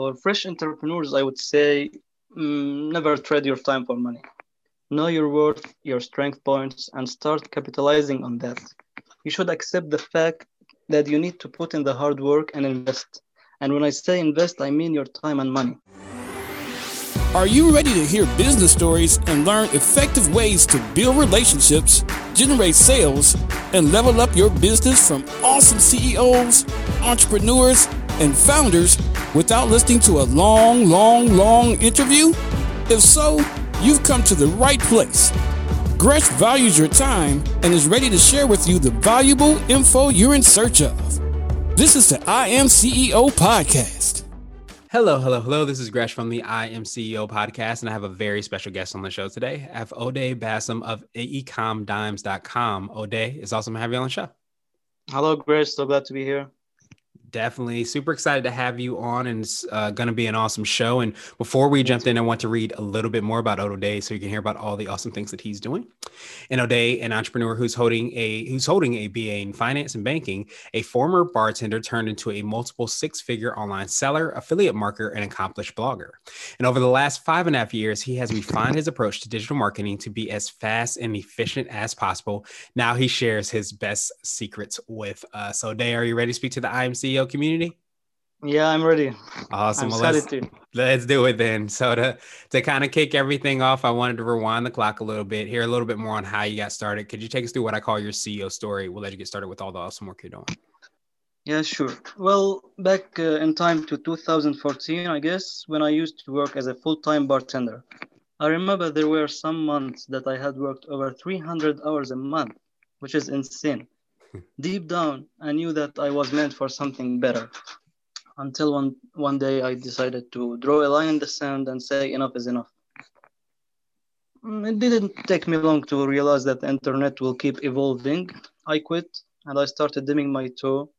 for fresh entrepreneurs, I would say mm, never trade your time for money. Know your worth, your strength points, and start capitalizing on that. You should accept the fact that you need to put in the hard work and invest. And when I say invest, I mean your time and money. Are you ready to hear business stories and learn effective ways to build relationships, generate sales, and level up your business from awesome CEOs, entrepreneurs, and founders without listening to a long, long, long interview? If so, you've come to the right place. Gresh values your time and is ready to share with you the valuable info you're in search of. This is the I Am CEO podcast. Hello, hello, hello. This is Gresh from the I Am CEO podcast, and I have a very special guest on the show today. I have Oday Bassam of ecomdimes.com. Oday, it's awesome to have you on the show. Hello, Gresh. So glad to be here. Definitely super excited to have you on, and it's uh, going to be an awesome show. And before we jumped in, I want to read a little bit more about Oday so you can hear about all the awesome things that he's doing. And Oday, an entrepreneur who's holding a who's holding a BA in finance and banking, a former bartender turned into a multiple six-figure online seller, affiliate marketer, and accomplished blogger. And over the last five and a half years, he has refined his approach to digital marketing to be as fast and efficient as possible. Now he shares his best secrets with us. Oday, are you ready to speak to the IMC? Community? Yeah, I'm ready. Awesome. I'm well, let's, let's do it then. So to to kind of kick everything off, I wanted to rewind the clock a little bit, hear a little bit more on how you got started. Could you take us through what I call your CEO story? We'll let you get started with all the awesome work you're doing. Yeah, sure. Well, back uh, in time to 2014, I guess, when I used to work as a full-time bartender, I remember there were some months that I had worked over 300 hours a month, which is insane. Deep down, I knew that I was meant for something better. Until one, one day I decided to draw a line in the sand and say enough is enough. Mm, it didn't take me long to realize that the internet will keep evolving. I quit and I started dipping my toe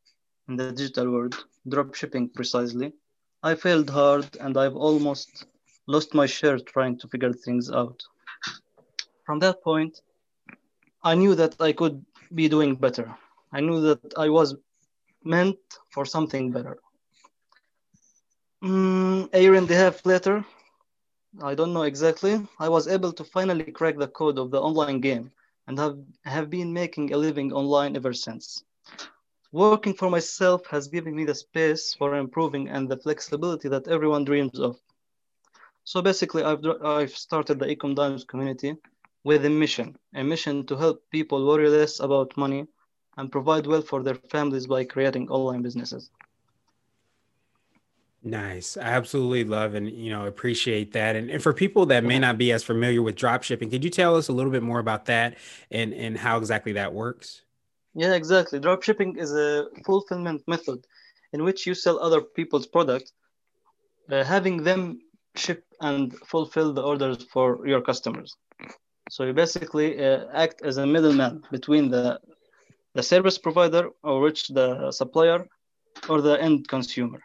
in the digital world, drop shipping precisely. I failed hard and I've almost lost my shirt trying to figure things out. From that point, I knew that I could be doing better. I knew that I was meant for something better. Mm, a year and a half later, I don't know exactly, I was able to finally crack the code of the online game and have, have been making a living online ever since. Working for myself has given me the space for improving and the flexibility that everyone dreams of. So basically, I've, I've started the Ecom Dimes community with a mission, a mission to help people worry less about money and provide wealth for their families by creating online businesses. Nice. I absolutely love and you know appreciate that. And, and for people that may not be as familiar with drop shipping, could you tell us a little bit more about that and, and how exactly that works? Yeah, exactly. Drop shipping is a fulfillment method in which you sell other people's products, uh, having them ship and fulfill the orders for your customers. So you basically uh, act as a middleman between the the service provider or which the supplier or the end consumer.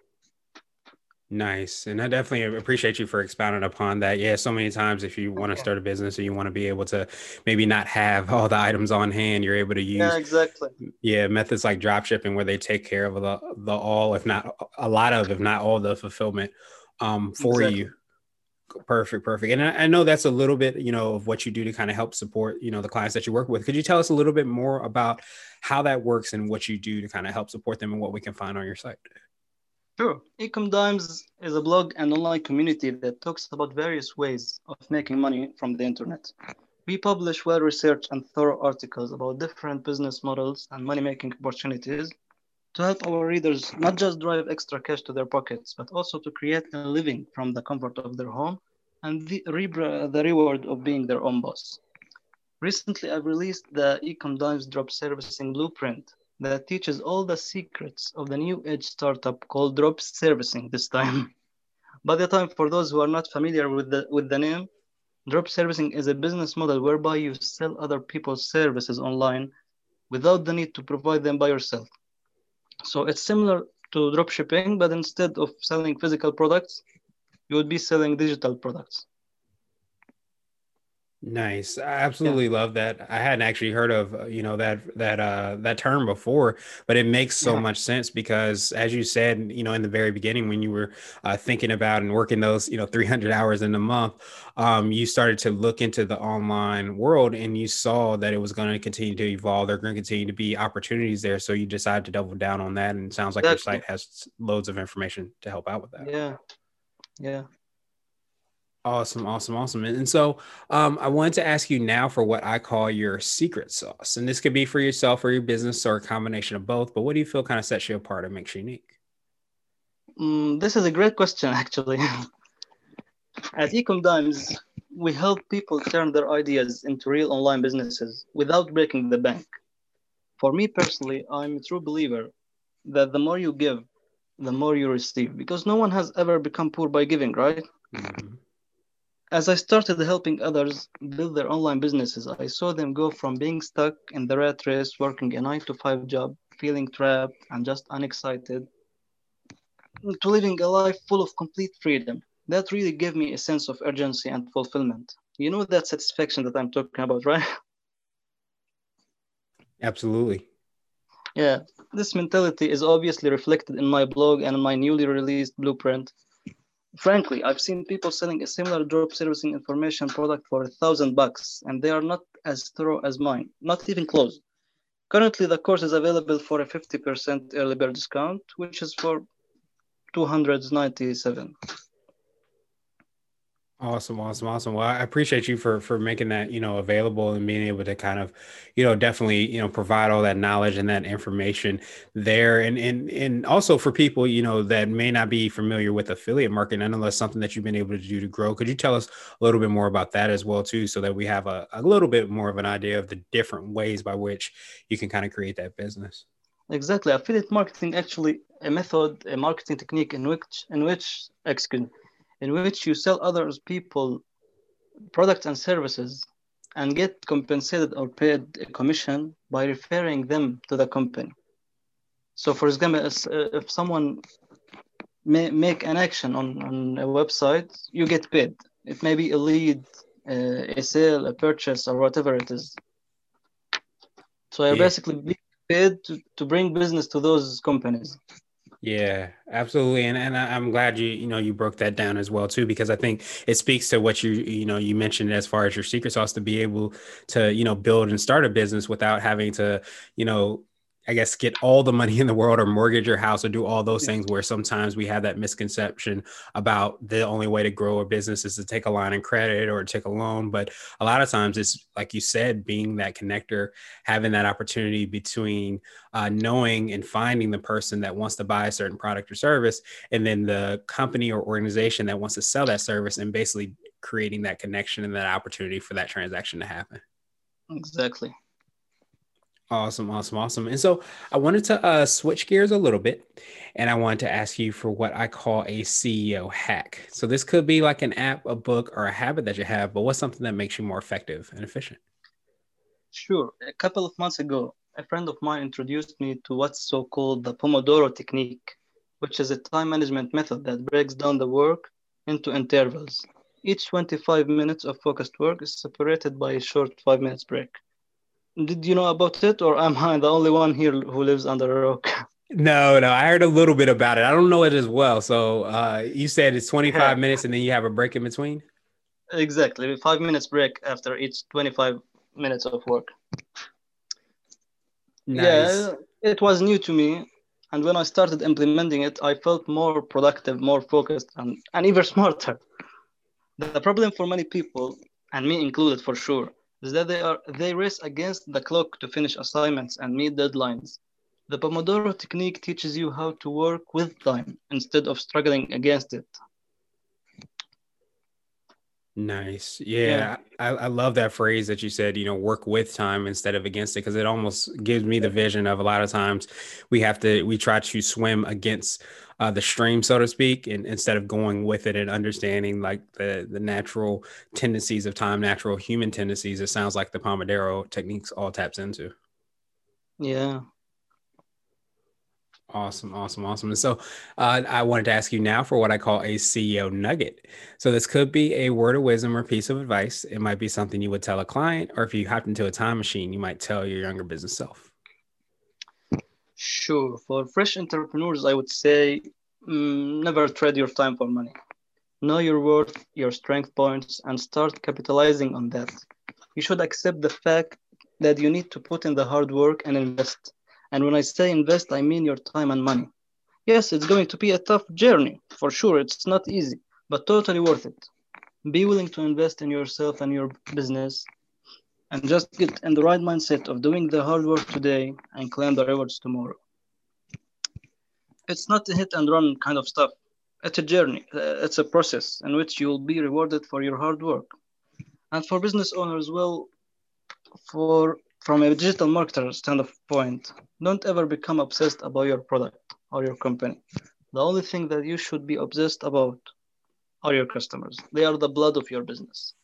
Nice. And I definitely appreciate you for expounding upon that. Yeah, so many times if you want to start a business and you want to be able to maybe not have all the items on hand, you're able to use yeah, exactly. Yeah, methods like drop shipping where they take care of the the all, if not a lot of, if not all the fulfillment um for exactly. you. Perfect, perfect. And I, I, know that's a little bit, you know, of what you do to kind of help support, you know, the clients that you work with. Could you tell us a little bit more about how that works and what you do to kind of help support them and what we can find on your site? Sure. Ecom Dimes is a blog and online community that talks about various ways of making money from the internet. We publish well researched and thorough articles about different business models and money making opportunities to help our readers not just drive extra cash to their pockets, but also to create a living from the comfort of their home and the, the reward of being their own boss. Recently, I've released the Ecom Dimes Drop Servicing Blueprint that teaches all the secrets of the new age startup called Drop Servicing this time. By the time, for those who are not familiar with the, with the name, Drop Servicing is a business model whereby you sell other people's services online without the need to provide them by yourself. So it's similar to drop shipping, but instead of selling physical products, you would be selling digital products. Nice. I absolutely yeah. love that. I hadn't actually heard of, uh, you know, that that uh that term before, but it makes so yeah. much sense because as you said, you know, in the very beginning when you were uh, thinking about and working those, you know, 300 hours in a month, um you started to look into the online world and you saw that it was going to continue to evolve. There're going to continue to be opportunities there, so you decided to double down on that and sounds like That's your site has loads of information to help out with that. Yeah. Yeah. Awesome, awesome, awesome. And, so um, I wanted to ask you now for what I call your secret sauce. And this could be for yourself or your business or a combination of both. But what do you feel kind of sets you apart and makes you unique? Mm, this is a great question, actually. At Ecom Dimes, we help people turn their ideas into real online businesses without breaking the bank. For me personally, I'm a true believer that the more you give, the more you receive, because no one has ever become poor by giving, right? Mm-hmm as I started helping others build their online businesses, I saw them go from being stuck in the rat race, working a nine to five job, feeling trapped and just unexcited, to living a life full of complete freedom. That really gave me a sense of urgency and fulfillment. You know that satisfaction that I'm talking about, right? Absolutely. Yeah, this mentality is obviously reflected in my blog and my newly released blueprint, frankly, I've seen people selling a similar drop servicing information product for a thousand bucks, and they are not as thorough as mine, not even close. Currently, the course is available for a 50% early bird discount, which is for 297. Awesome, awesome, awesome. Well, I appreciate you for for making that you know available and being able to kind of, you know, definitely you know provide all that knowledge and that information there, and and and also for people you know that may not be familiar with affiliate marketing. Know that's something that you've been able to do to grow. Could you tell us a little bit more about that as well too, so that we have a, a little bit more of an idea of the different ways by which you can kind of create that business? Exactly, affiliate marketing actually a method, a marketing technique in which in which excuse in which you sell others people products and services and get compensated or paid a commission by referring them to the company. So, for example, uh, if someone may make an action on, on a website, you get paid. It may be a lead, uh, a sale, a purchase, or whatever it is. So, you're yeah. basically paid to, to bring business to those companies. Yeah, absolutely. And and I'm glad you you know you broke that down as well too because I think it speaks to what you you know you mentioned as far as your secret sauce to be able to you know build and start a business without having to you know I guess, get all the money in the world or mortgage your house or do all those things where sometimes we have that misconception about the only way to grow a business is to take a line of credit or take a loan. But a lot of times it's like you said, being that connector, having that opportunity between uh, knowing and finding the person that wants to buy a certain product or service, and then the company or organization that wants to sell that service and basically creating that connection and that opportunity for that transaction to happen. Exactly. Awesome, awesome, awesome. And so I wanted to uh, switch gears a little bit and I wanted to ask you for what I call a CEO hack. So this could be like an app, a book, or a habit that you have, but what's something that makes you more effective and efficient? Sure. A couple of months ago, a friend of mine introduced me to what's so called the Pomodoro technique, which is a time management method that breaks down the work into intervals. Each 25 minutes of focused work is separated by a short five minutes break. Did you know about it, or am I the only one here who lives under a rock? No, no, I heard a little bit about it. I don't know it as well. So uh, you said it's 25 minutes and then you have a break in between? Exactly. Five minutes break after each 25 minutes of work. Nice. Yeah, it was new to me. And when I started implementing it, I felt more productive, more focused, and, and even smarter. The problem for many people, and me included for sure, that they are they race against the clock to finish assignments and meet deadlines. The Pomodoro technique teaches you how to work with time instead of struggling against it. Nice. Yeah. yeah. I, I love that phrase that you said, you know, work with time instead of against it, because it almost gives me the vision of a lot of times we have to, we try to swim against uh, the stream, so to speak, and instead of going with it and understanding like the the natural tendencies of time, natural human tendencies, it sounds like the Pomodoro techniques all taps into. Yeah. Awesome, awesome, awesome. And so uh, I wanted to ask you now for what I call a CEO nugget. So this could be a word of wisdom or piece of advice. It might be something you would tell a client, or if you hopped into a time machine, you might tell your younger business self. Sure. For fresh entrepreneurs, I would say mm, never trade your time for money. Know your worth, your strength points, and start capitalizing on that. You should accept the fact that you need to put in the hard work and invest. And when I say invest, I mean your time and money. Yes, it's going to be a tough journey, for sure. It's not easy, but totally worth it. Be willing to invest in yourself and your business and just get in the right mindset of doing the hard work today and claim the rewards tomorrow. It's not a hit and run kind of stuff. It's a journey. Uh, it's a process in which you'll be rewarded for your hard work. And for business owners, well, for from a digital marketer standpoint, don't ever become obsessed about your product or your company. The only thing that you should be obsessed about are your customers. They are the blood of your business.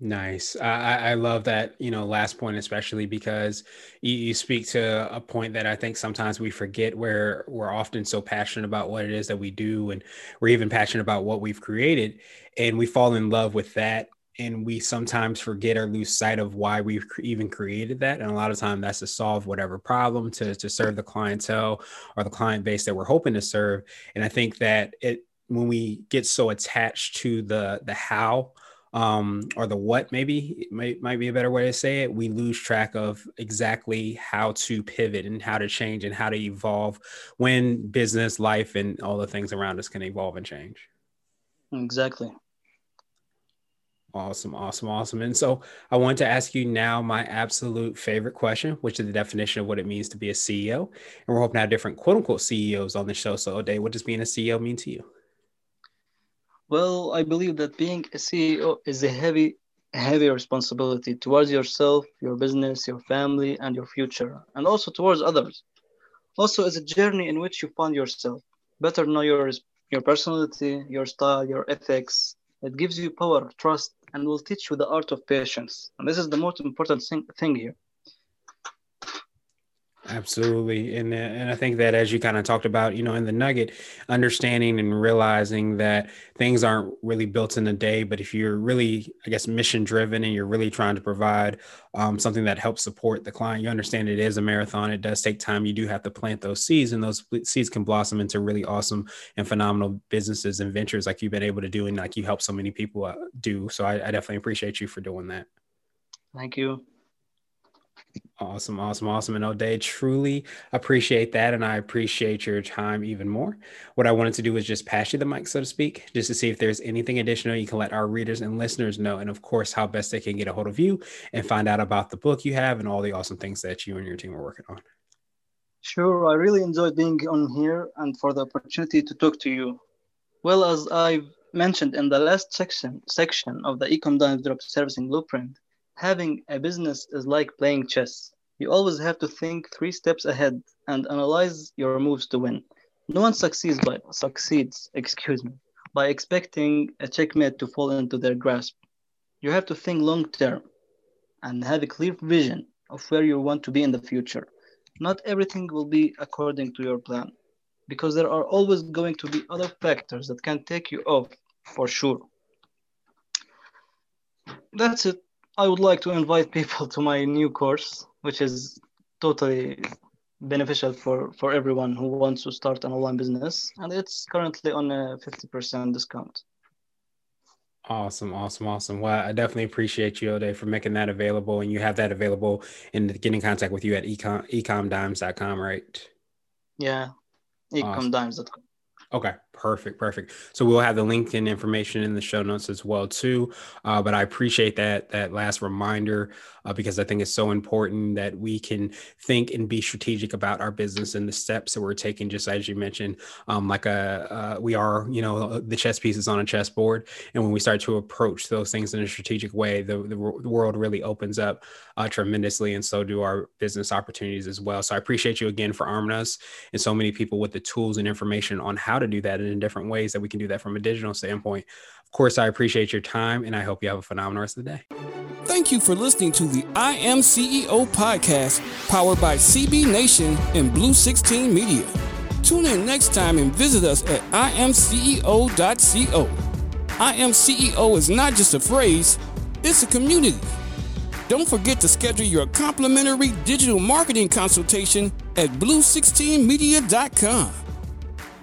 Nice. I, I love that, you know, last point, especially because you, you, speak to a point that I think sometimes we forget where we're often so passionate about what it is that we do. And we're even passionate about what we've created. And we fall in love with that. And we sometimes forget or lose sight of why we've even created that. And a lot of time that's to solve whatever problem, to, to serve the clientele or the client base that we're hoping to serve. And I think that it, when we get so attached to the, the how, um, or the what maybe might, might be a better way to say it we lose track of exactly how to pivot and how to change and how to evolve when business life and all the things around us can evolve and change exactly awesome awesome awesome and so i want to ask you now my absolute favorite question which is the definition of what it means to be a ceo and we're hoping to have different quote unquote ceos on the show so Oday, what does being a ceo mean to you well, I believe that being a CEO is a heavy, heavy responsibility towards yourself, your business, your family, and your future, and also towards others. Also, it's a journey in which you find yourself. Better know your your personality, your style, your ethics. It gives you power, trust, and will teach you the art of patience. And this is the most important thing, thing here. Absolutely. And, and I think that as you kind of talked about, you know, in the nugget, understanding and realizing that things aren't really built in a day, but if you're really, I guess, mission driven and you're really trying to provide um, something that helps support the client, you understand it is a marathon. It does take time. You do have to plant those seeds, and those seeds can blossom into really awesome and phenomenal businesses and ventures like you've been able to do and like you help so many people uh, do. So I, I definitely appreciate you for doing that. Thank you. Awesome, awesome, awesome. And Oday, truly appreciate that. And I appreciate your time even more. What I wanted to do was just pass you the mic, so to speak, just to see if there's anything additional you can let our readers and listeners know. And of course, how best they can get a hold of you and find out about the book you have and all the awesome things that you and your team are working on. Sure. I really enjoyed being on here and for the opportunity to talk to you. Well, as I've mentioned in the last section section of the Ecom Dimes Drop Servicing Blueprint, having a business is like playing chess. You always have to think three steps ahead and analyze your moves to win. No one succeeds by succeeds, excuse me, by expecting a checkmate to fall into their grasp. You have to think long term and have a clear vision of where you want to be in the future. Not everything will be according to your plan because there are always going to be other factors that can take you off for sure. That's it. I would like to invite people to my new course, which is totally beneficial for, for everyone who wants to start an online business. And it's currently on a 50% discount. Awesome, awesome, awesome. Well, I definitely appreciate you, Oday, for making that available. And you have that available and get in contact with you at ecom, ecomdimes.com, right? Yeah, ecomdimes.com. Awesome. Okay, perfect, perfect. So we'll have the LinkedIn information in the show notes as well too. Uh, but I appreciate that that last reminder uh, because I think it's so important that we can think and be strategic about our business and the steps that we're taking. Just as you mentioned, um, like a uh, we are, you know, the chess pieces on a chessboard, and when we start to approach those things in a strategic way, the the, the world really opens up uh, tremendously, and so do our business opportunities as well. So I appreciate you again for arming us and so many people with the tools and information on how to do that in different ways that we can do that from a digital standpoint. Of course, I appreciate your time, and I hope you have a phenomenal rest of the day thank you for listening to the I Am CEO podcast powered by CB Nation and Blue 16 Media. Tune in next time and visit us at imceo.co. I Am CEO is not just a phrase, it's a community. Don't forget to schedule your complimentary digital marketing consultation at blue16media.com.